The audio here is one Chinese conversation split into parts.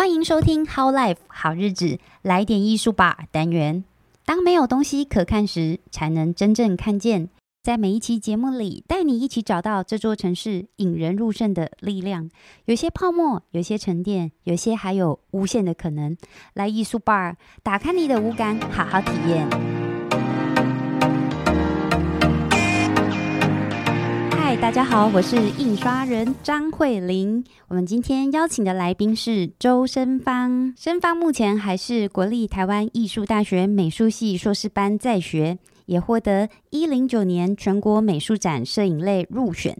欢迎收听《How Life 好日子》，来点艺术吧单元。当没有东西可看时，才能真正看见。在每一期节目里，带你一起找到这座城市引人入胜的力量。有些泡沫，有些沉淀，有些还有无限的可能。来艺术吧，打开你的五感，好好体验。嗨，大家好，我是印刷人张慧玲。我们今天邀请的来宾是周生芳。生芳目前还是国立台湾艺术大学美术系硕士班在学。也获得一零九年全国美术展摄影类入选。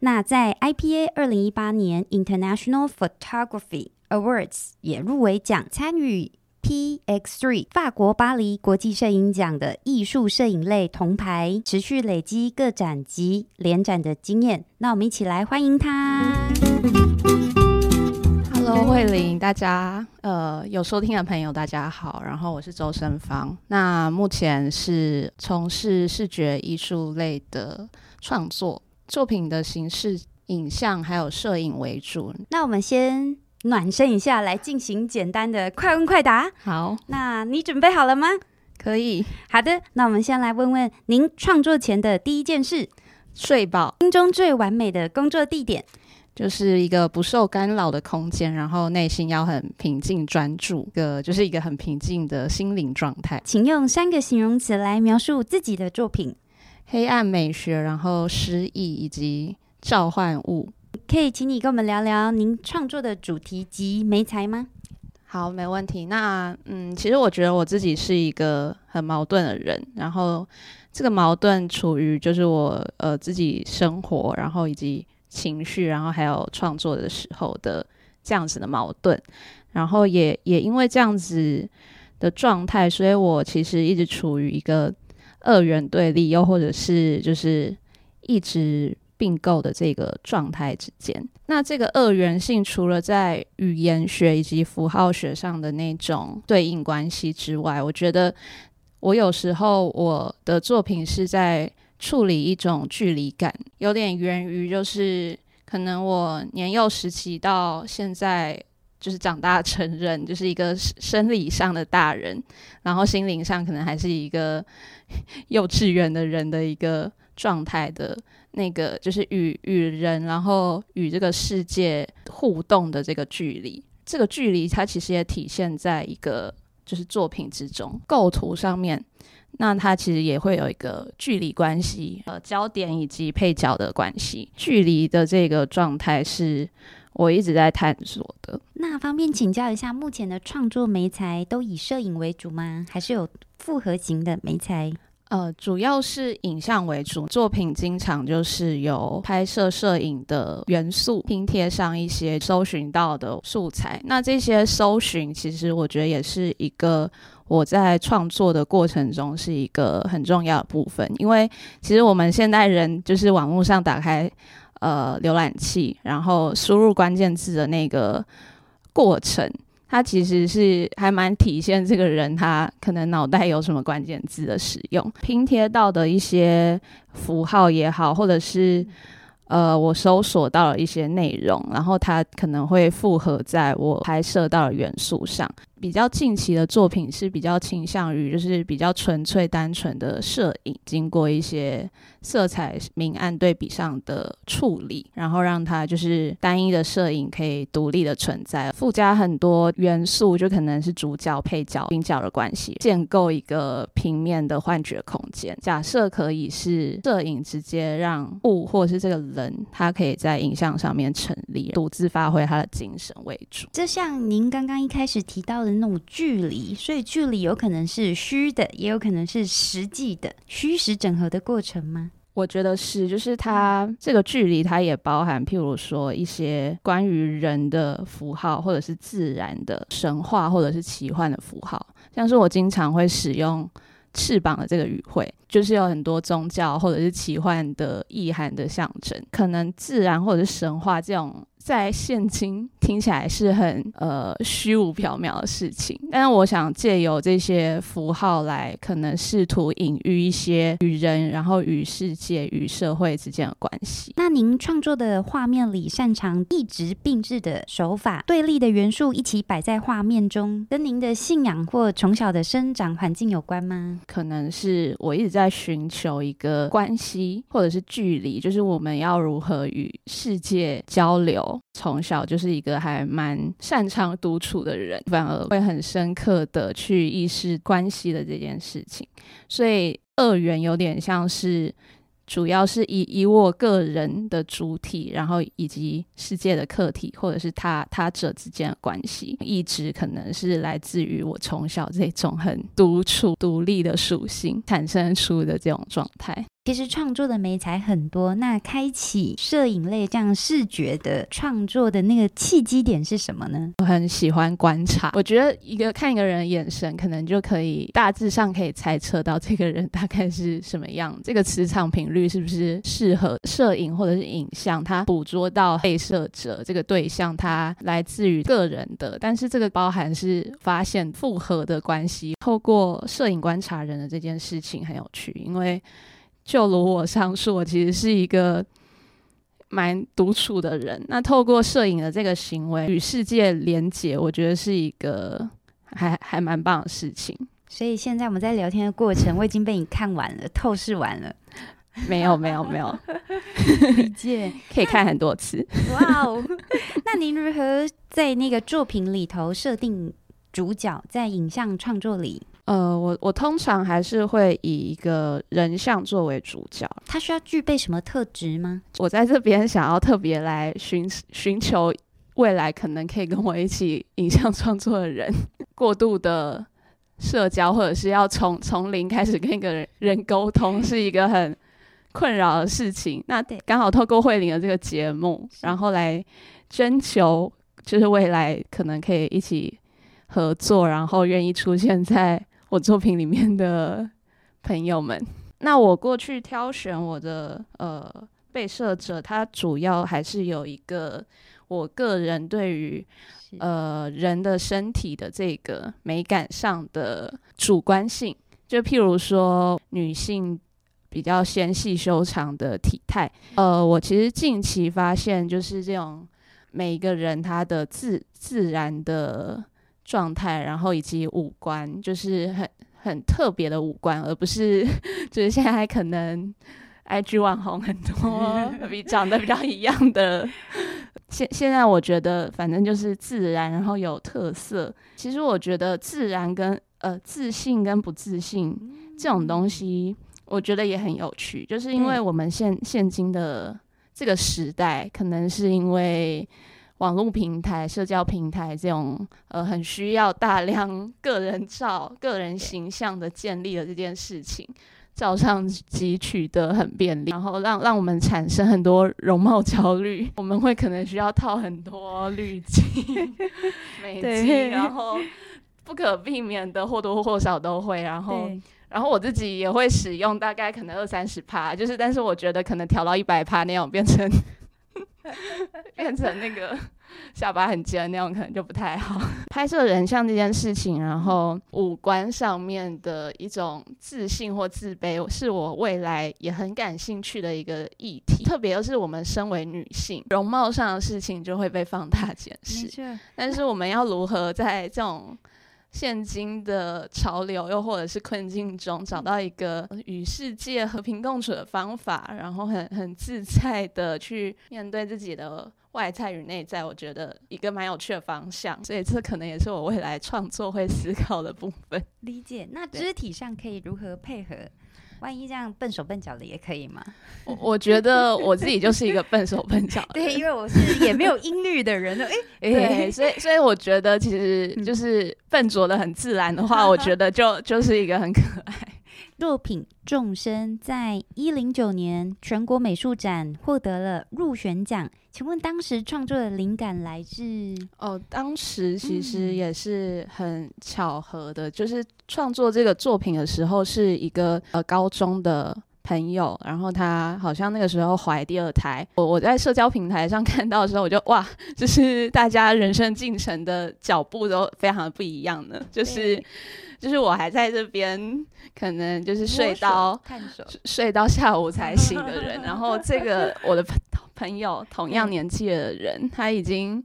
那在 IPA 二零一八年 International Photography Awards 也入围奖，参与 PX3 法国巴黎国际摄影奖的艺术摄影类铜牌，持续累积各展及联展的经验。那我们一起来欢迎他。Hello，慧玲，大家呃有收听的朋友大家好，然后我是周生芳，那目前是从事视觉艺术类的创作，作品的形式影像还有摄影为主。那我们先暖身一下，来进行简单的快问快答。好，那你准备好了吗？可以。好的，那我们先来问问您创作前的第一件事，睡饱，心中最完美的工作地点。就是一个不受干扰的空间，然后内心要很平静专注，个就是一个很平静的心灵状态。请用三个形容词来描述自己的作品：黑暗美学，然后诗意以及召唤物。可以请你跟我们聊聊您创作的主题及媒材吗？好，没问题。那嗯，其实我觉得我自己是一个很矛盾的人，然后这个矛盾处于就是我呃自己生活，然后以及。情绪，然后还有创作的时候的这样子的矛盾，然后也也因为这样子的状态，所以我其实一直处于一个二元对立，又或者是就是一直并购的这个状态之间。那这个二元性，除了在语言学以及符号学上的那种对应关系之外，我觉得我有时候我的作品是在。处理一种距离感，有点源于就是可能我年幼时期到现在就是长大成人，就是一个生理上的大人，然后心灵上可能还是一个 幼稚园的人的一个状态的那个，就是与与人然后与这个世界互动的这个距离，这个距离它其实也体现在一个就是作品之中构图上面。那它其实也会有一个距离关系，呃，焦点以及配角的关系，距离的这个状态是我一直在探索的。那方便请教一下，目前的创作媒材都以摄影为主吗？还是有复合型的媒材？呃，主要是影像为主，作品经常就是有拍摄摄影的元素拼贴上一些搜寻到的素材。那这些搜寻，其实我觉得也是一个。我在创作的过程中是一个很重要的部分，因为其实我们现代人就是网络上打开呃浏览器，然后输入关键字的那个过程，它其实是还蛮体现这个人他可能脑袋有什么关键字的使用，拼贴到的一些符号也好，或者是。呃，我搜索到了一些内容，然后它可能会复合在我拍摄到的元素上。比较近期的作品是比较倾向于就是比较纯粹单纯的摄影，经过一些色彩明暗对比上的处理，然后让它就是单一的摄影可以独立的存在，附加很多元素，就可能是主角、配角、主角的关系，建构一个平面的幻觉空间。假设可以是摄影直接让物或者是这个人，他可以在影像上面成立，独自发挥他的精神为主。就像您刚刚一开始提到的。那种距离，所以距离有可能是虚的，也有可能是实际的，虚实整合的过程吗？我觉得是，就是它这个距离，它也包含，譬如说一些关于人的符号，或者是自然的神话，或者是奇幻的符号，像是我经常会使用。翅膀的这个语汇，就是有很多宗教或者是奇幻的意涵的象征，可能自然或者是神话这种在现今听起来是很呃虚无缥缈的事情，但是我想借由这些符号来，可能试图隐喻一些与人，然后与世界、与社会之间的关系。那您创作的画面里，擅长一直并置的手法，对立的元素一起摆在画面中，跟您的信仰或从小的生长环境有关吗？可能是我一直在寻求一个关系，或者是距离，就是我们要如何与世界交流。从小就是一个还蛮擅长独处的人，反而会很深刻的去意识关系的这件事情，所以二元有点像是。主要是以以我个人的主体，然后以及世界的客体，或者是他他者之间的关系，一直可能是来自于我从小这种很独处、独立的属性产生出的这种状态。其实创作的美才很多，那开启摄影类这样视觉的创作的那个契机点是什么呢？我很喜欢观察，我觉得一个看一个人的眼神，可能就可以大致上可以猜测到这个人大概是什么样，这个磁场频率是不是适合摄影或者是影像，它捕捉到被摄者这个对象，它来自于个人的，但是这个包含是发现复合的关系，透过摄影观察人的这件事情很有趣，因为。就如我上述，我其实是一个蛮独处的人。那透过摄影的这个行为与世界连接，我觉得是一个还还蛮棒的事情。所以现在我们在聊天的过程，我已经被你看完了，透视完了。没有，没有，没有，理解 可以看很多次。哇哦！那您如何在那个作品里头设定主角，在影像创作里？呃，我我通常还是会以一个人像作为主角。他需要具备什么特质吗？我在这边想要特别来寻寻求未来可能可以跟我一起影像创作的人。过度的社交，或者是要从从零开始跟一个人沟通，是一个很困扰的事情。那刚好透过慧玲的这个节目，然后来征求，就是未来可能可以一起合作，然后愿意出现在。我作品里面的朋友们，那我过去挑选我的呃被摄者，他主要还是有一个我个人对于呃人的身体的这个美感上的主观性，就譬如说女性比较纤细修长的体态，呃，我其实近期发现就是这种每一个人他的自自然的。状态，然后以及五官，就是很很特别的五官，而不是 就是现在可能 IG 网红很多比长得比较一样的。现现在我觉得，反正就是自然，然后有特色。其实我觉得自然跟呃自信跟不自信这种东西，我觉得也很有趣。就是因为我们现现今的这个时代，可能是因为。网络平台、社交平台这种呃，很需要大量个人照、个人形象的建立的这件事情，照相机取得很便利，然后让让我们产生很多容貌焦虑。我们会可能需要套很多滤镜、美镜，然后不可避免的或多或少都会。然后，然后我自己也会使用，大概可能二三十帕，就是，但是我觉得可能调到一百帕那种变成。变成那个下巴很尖那种，可能就不太好。拍摄人像这件事情，然后五官上面的一种自信或自卑，是我未来也很感兴趣的一个议题。特别是我们身为女性，容貌上的事情就会被放大检视。但是我们要如何在这种现今的潮流，又或者是困境中，找到一个与世界和平共处的方法，然后很很自在的去面对自己的外在与内在，我觉得一个蛮有趣的方向。所以这可能也是我未来创作会思考的部分。理解。那肢体上可以如何配合？万一这样笨手笨脚的也可以吗？我我觉得我自己就是一个笨手笨脚，对，因为我是也没有音律的人，哎，对，所以所以我觉得其实就是笨拙的很自然的话，我觉得就就是一个很可爱。作品《众生》在一零九年全国美术展获得了入选奖。请问当时创作的灵感来自？哦，当时其实也是很巧合的，就是创作这个作品的时候是一个呃高中的朋友，然后她好像那个时候怀第二胎。我我在社交平台上看到的时候，我就哇，就是大家人生进程的脚步都非常的不一样呢。就是就是我还在这边，可能就是睡到睡到下午才醒的人，然后这个我的朋朋友同样年纪的人，他已经。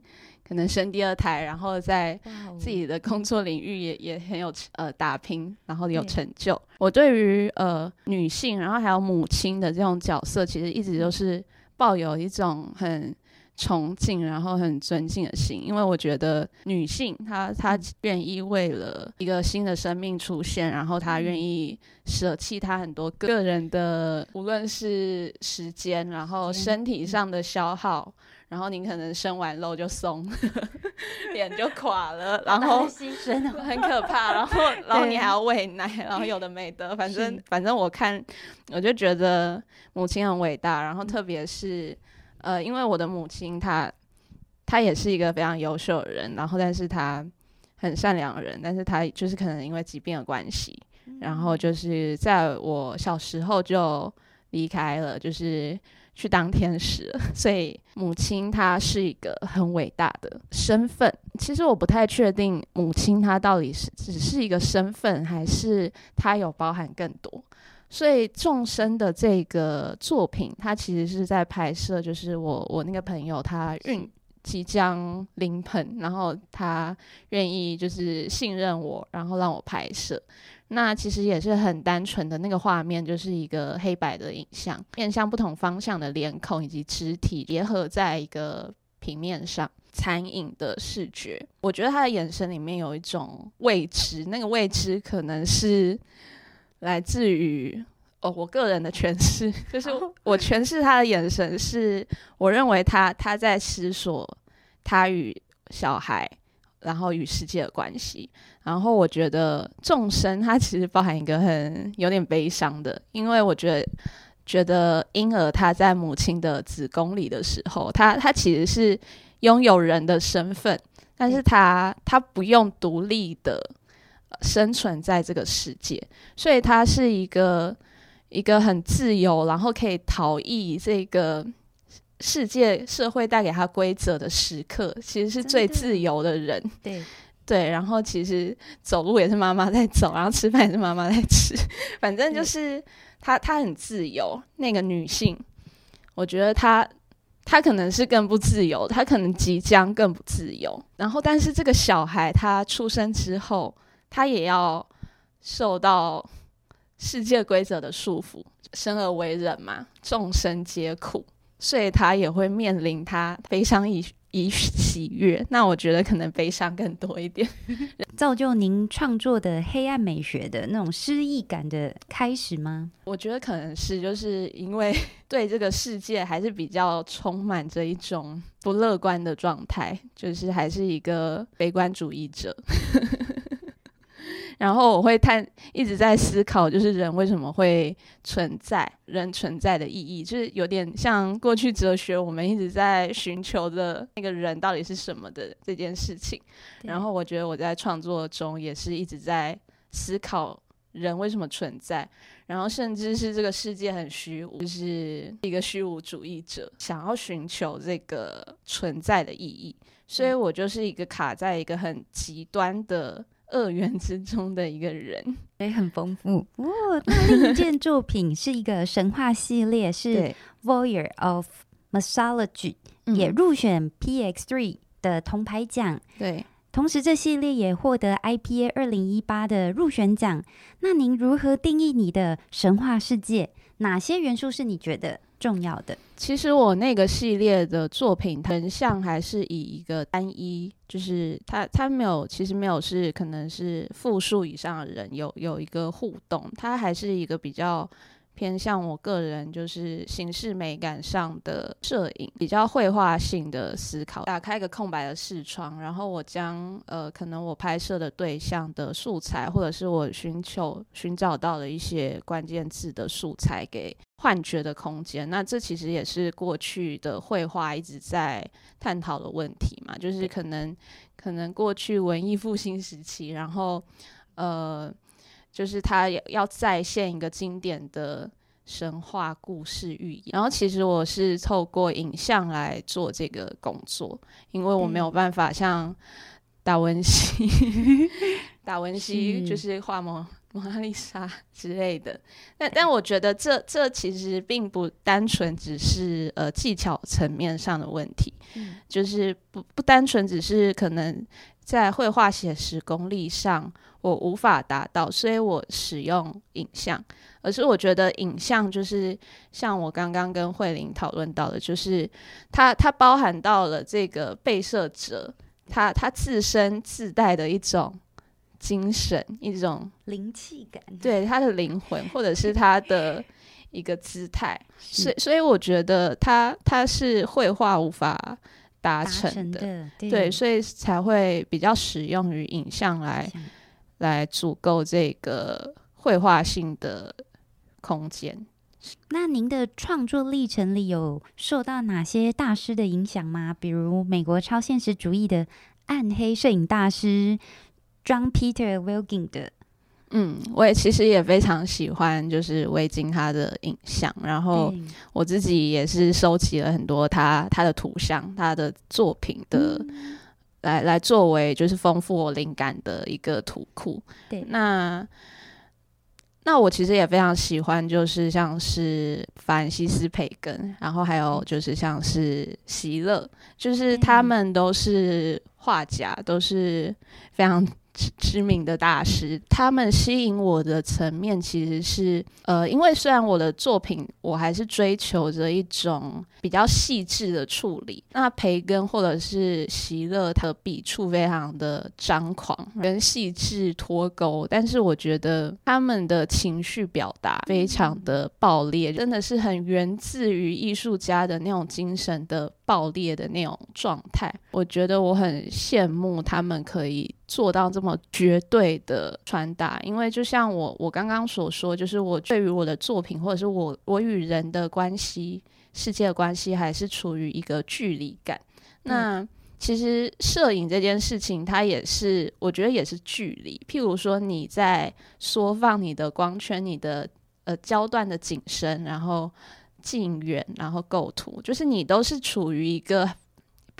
可能生第二胎，然后在自己的工作领域也也很有呃打拼，然后有成就。我对于呃女性，然后还有母亲的这种角色，其实一直都是抱有一种很崇敬，然后很尊敬的心，因为我觉得女性她她愿意为了一个新的生命出现，然后她愿意舍弃她很多个人的，无论是时间，然后身体上的消耗。然后你可能生完肉就松，脸就垮了，然后很可怕。然后，然后你还要喂奶，然后有的没的，反正反正我看，我就觉得母亲很伟大。然后特别是，呃，因为我的母亲她她也是一个非常优秀的人，然后但是她很善良的人，但是她就是可能因为疾病的关系，然后就是在我小时候就离开了，就是。去当天使，所以母亲她是一个很伟大的身份。其实我不太确定母亲她到底是只是一个身份，还是她有包含更多。所以众生的这个作品，它其实是在拍摄，就是我我那个朋友他孕即将临盆，然后他愿意就是信任我，然后让我拍摄。那其实也是很单纯的那个画面，就是一个黑白的影像，面向不同方向的脸孔以及肢体结合在一个平面上，残影的视觉。我觉得他的眼神里面有一种未知，那个未知可能是来自于哦，我个人的诠释，就是我诠释他的眼神，是我认为他他在思索他与小孩。然后与世界的关系，然后我觉得众生它其实包含一个很有点悲伤的，因为我觉得觉得婴儿他在母亲的子宫里的时候，他他其实是拥有人的身份，但是他他不用独立的生存在这个世界，所以他是一个一个很自由，然后可以逃逸这个。世界社会带给他规则的时刻，其实是最自由的人。对对，然后其实走路也是妈妈在走，然后吃饭也是妈妈在吃，反正就是她她很自由。那个女性，我觉得她她可能是更不自由，她可能即将更不自由。然后，但是这个小孩他出生之后，他也要受到世界规则的束缚。生而为人嘛，众生皆苦。所以他也会面临他悲伤与与喜悦，那我觉得可能悲伤更多一点。造就您创作的黑暗美学的那种诗意感的开始吗？我觉得可能是，就是因为对这个世界还是比较充满着一种不乐观的状态，就是还是一个悲观主义者。然后我会探一直在思考，就是人为什么会存在，人存在的意义，就是有点像过去哲学，我们一直在寻求的那个人到底是什么的这件事情。然后我觉得我在创作中也是一直在思考人为什么存在，然后甚至是这个世界很虚无，就是一个虚无主义者想要寻求这个存在的意义，所以我就是一个卡在一个很极端的。二元之中的一个人，也很丰富哦。那另一件作品是一个神话系列，是《Voyeur of Mythology》，也入选 PX Three 的铜牌奖。对，同时这系列也获得 IPA 二零一八的入选奖。那您如何定义你的神话世界？哪些元素是你觉得？重要的，其实我那个系列的作品，人像还是以一个单一，就是他他没有，其实没有是可能是复数以上的人有有一个互动，它还是一个比较。偏向我个人就是形式美感上的摄影，比较绘画性的思考。打开一个空白的视窗，然后我将呃可能我拍摄的对象的素材，或者是我寻求寻找到的一些关键字的素材，给幻觉的空间。那这其实也是过去的绘画一直在探讨的问题嘛，就是可能可能过去文艺复兴时期，然后呃。就是他要再现一个经典的神话故事寓言。然后其实我是透过影像来做这个工作，因为我没有办法像达文西，达文西就是画蒙蒙娜丽莎 之类的。但但我觉得这这其实并不单纯只是呃技巧层面上的问题，就是不不单纯只是可能在绘画写实功力上我无法达到，所以我使用影像。而是我觉得影像就是像我刚刚跟慧玲讨论到的，就是它它包含到了这个被摄者他他自身自带的一种精神，一种灵气感，对他的灵魂或者是他的一个姿态，所以所以我觉得他他是绘画无法达成的，对，所以才会比较使用于影像来来足够这个绘画性的。空间。那您的创作历程里有受到哪些大师的影响吗？比如美国超现实主义的暗黑摄影大师 John Peter Wilking 的。嗯，我也其实也非常喜欢，就是维京他的影像，然后我自己也是收集了很多他他的图像、他的作品的，来来作为就是丰富我灵感的一个图库。对，那。那我其实也非常喜欢，就是像是凡西斯培根，然后还有就是像是席勒，就是他们都是画家，都是非常。知名的大师，他们吸引我的层面其实是，呃，因为虽然我的作品，我还是追求着一种比较细致的处理。那培根或者是席勒，他的笔触非常的张狂，跟细致脱钩，但是我觉得他们的情绪表达非常的爆裂，真的是很源自于艺术家的那种精神的爆裂的那种状态。我觉得我很羡慕他们可以。做到这么绝对的传达，因为就像我我刚刚所说，就是我对于我的作品，或者是我我与人的关系、世界的关系，还是处于一个距离感。那其实摄影这件事情，它也是我觉得也是距离。譬如说你在缩放你的光圈、你的呃焦段的景深，然后近远，然后构图，就是你都是处于一个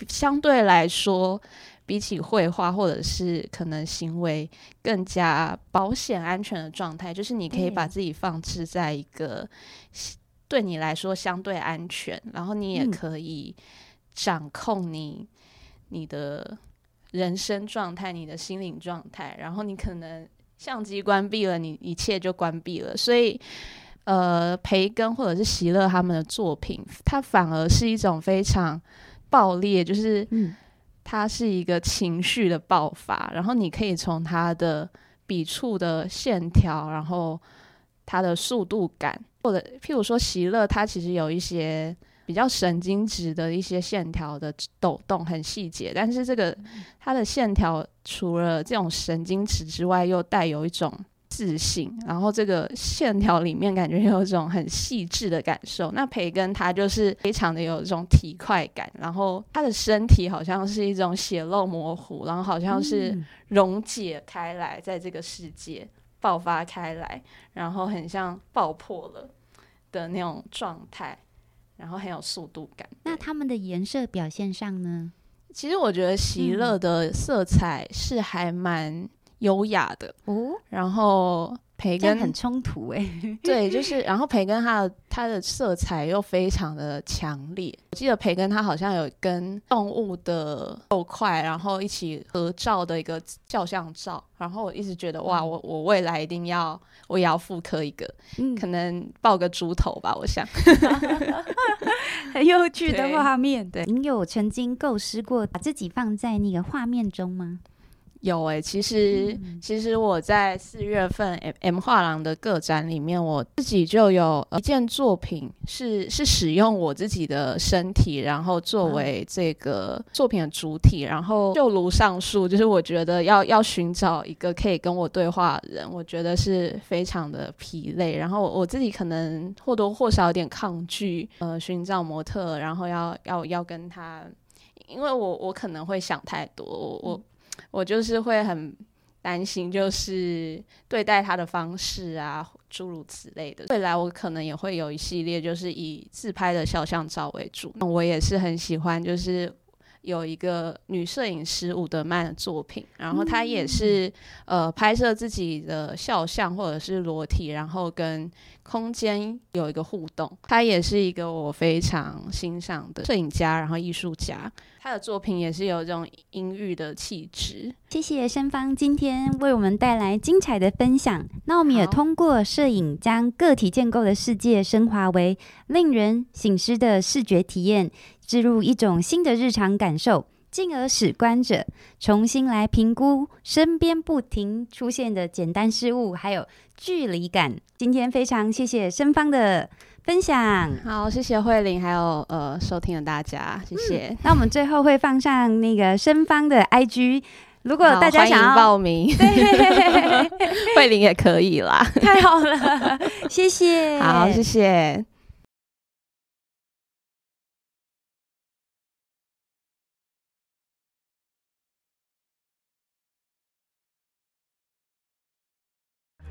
相对来说。比起绘画，或者是可能行为更加保险安全的状态，就是你可以把自己放置在一个对你来说相对安全，然后你也可以掌控你你的人生状态、你的心灵状态，然后你可能相机关闭了，你一切就关闭了。所以，呃，培根或者是席勒他们的作品，它反而是一种非常爆裂，就是嗯。它是一个情绪的爆发，然后你可以从它的笔触的线条，然后它的速度感，或者譬如说席勒，它其实有一些比较神经质的一些线条的抖动，很细节，但是这个它的线条除了这种神经质之外，又带有一种。自信，然后这个线条里面感觉有一种很细致的感受。那培根他就是非常的有一种体块感，然后他的身体好像是一种血肉模糊，然后好像是溶解开来，在这个世界爆发开来，然后很像爆破了的那种状态，然后很有速度感。那他们的颜色表现上呢？其实我觉得席勒的色彩是还蛮。优雅的。哦，然后培根很冲突哎，对，就是然后培根它的它的色彩又非常的强烈。我记得培根他好像有跟动物的肉块，然后一起合照的一个肖像照，然后我一直觉得哇，我我未来一定要我也要复刻一个，可能抱个猪头吧，我想，很有趣的画面。对，您有曾经构思过把自己放在那个画面中吗？有诶，其实其实我在四月份 M M 画廊的个展里面，我自己就有一件作品是是使用我自己的身体，然后作为这个作品的主体，然后就如上述，就是我觉得要要寻找一个可以跟我对话的人，我觉得是非常的疲累，然后我自己可能或多或少有点抗拒，呃，寻找模特，然后要要要跟他，因为我我可能会想太多，我我。我就是会很担心，就是对待他的方式啊，诸如此类的。未来我可能也会有一系列，就是以自拍的肖像照为主。我也是很喜欢，就是有一个女摄影师伍德曼的作品，然后她也是呃拍摄自己的肖像或者是裸体，然后跟空间有一个互动。她也是一个我非常欣赏的摄影家，然后艺术家。她的作品也是有这种阴郁的气质。谢谢申芳今天为我们带来精彩的分享。那我们也通过摄影将个体建构的世界升华为令人醒狮的视觉体验，植入一种新的日常感受，进而使观者重新来评估身边不停出现的简单事物，还有距离感。今天非常谢谢申芳的。分享好，谢谢慧玲，还有呃收听的大家，谢谢。那我们最后会放上那个申芳的 IG，如果大家想要报名，慧玲也可以啦。太好了，谢谢。好，谢谢。